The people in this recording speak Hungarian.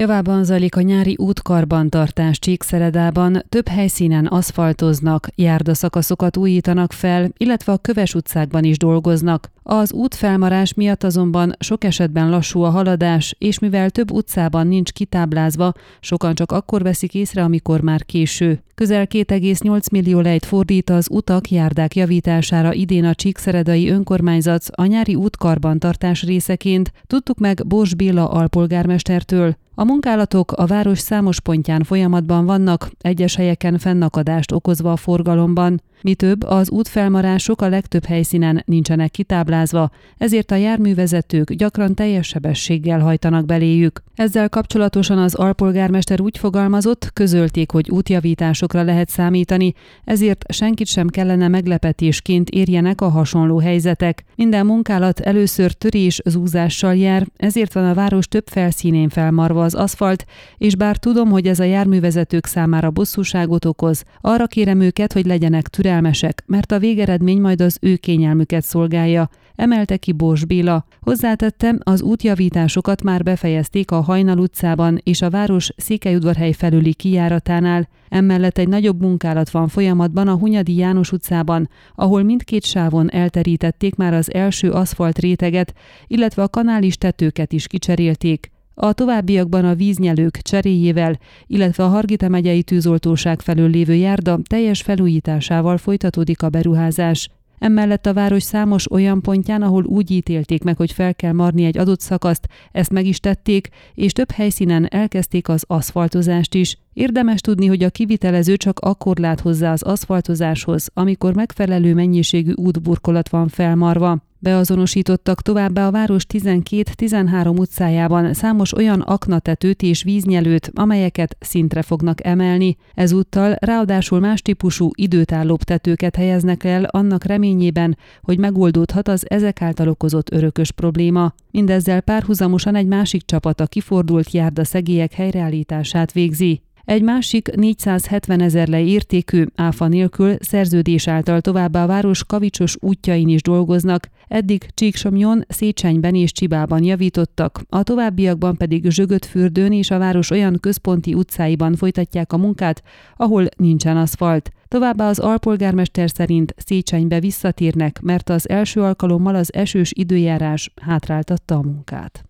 Javában zajlik a nyári útkarbantartás Csíkszeredában, több helyszínen aszfaltoznak, járdaszakaszokat újítanak fel, illetve a Köves utcákban is dolgoznak. Az útfelmarás miatt azonban sok esetben lassú a haladás, és mivel több utcában nincs kitáblázva, sokan csak akkor veszik észre, amikor már késő. Közel 2,8 millió lejt fordít az utak járdák javítására idén a Csíkszeredai önkormányzat a nyári útkarbantartás részeként, tudtuk meg Bors Béla alpolgármestertől. A munkálatok a város számos pontján folyamatban vannak, egyes helyeken fennakadást okozva a forgalomban. Mi több, az útfelmarások a legtöbb helyszínen nincsenek kitáblázva, ezért a járművezetők gyakran teljes sebességgel hajtanak beléjük. Ezzel kapcsolatosan az alpolgármester úgy fogalmazott, közölték, hogy útjavításokra lehet számítani, ezért senkit sem kellene meglepetésként érjenek a hasonló helyzetek. Minden munkálat először törés zúzással jár, ezért van a város több felszínén felmarva az aszfalt, és bár tudom, hogy ez a járművezetők számára bosszúságot okoz, arra kérem őket, hogy legyenek türelmesek, mert a végeredmény majd az ő kényelmüket szolgálja, emelte ki Bors Béla. Hozzátette, az útjavításokat már befejezték a Hajnal utcában és a város Székelyudvarhely felüli kijáratánál, emellett egy nagyobb munkálat van folyamatban a Hunyadi János utcában, ahol mindkét sávon elterítették már az első aszfalt réteget, illetve a kanális tetőket is kicserélték. A továbbiakban a víznyelők cseréjével, illetve a Hargita megyei tűzoltóság felől lévő járda teljes felújításával folytatódik a beruházás. Emellett a város számos olyan pontján, ahol úgy ítélték meg, hogy fel kell marni egy adott szakaszt, ezt meg is tették, és több helyszínen elkezdték az aszfaltozást is. Érdemes tudni, hogy a kivitelező csak akkor lát hozzá az aszfaltozáshoz, amikor megfelelő mennyiségű útburkolat van felmarva. Beazonosítottak továbbá a város 12-13 utcájában számos olyan aknatetőt és víznyelőt, amelyeket szintre fognak emelni. Ezúttal ráadásul más típusú időtállóbb tetőket helyeznek el annak reményében, hogy megoldódhat az ezek által okozott örökös probléma. Mindezzel párhuzamosan egy másik csapat a kifordult járda szegélyek helyreállítását végzi. Egy másik 470 ezer lej értékű, áfa nélkül szerződés által továbbá a város kavicsos útjain is dolgoznak, eddig Csíksomjon, Széchenyben és Csibában javítottak, a továbbiakban pedig Zsögötfürdőn és a város olyan központi utcáiban folytatják a munkát, ahol nincsen aszfalt. Továbbá az alpolgármester szerint Széchenybe visszatérnek, mert az első alkalommal az esős időjárás hátráltatta a munkát.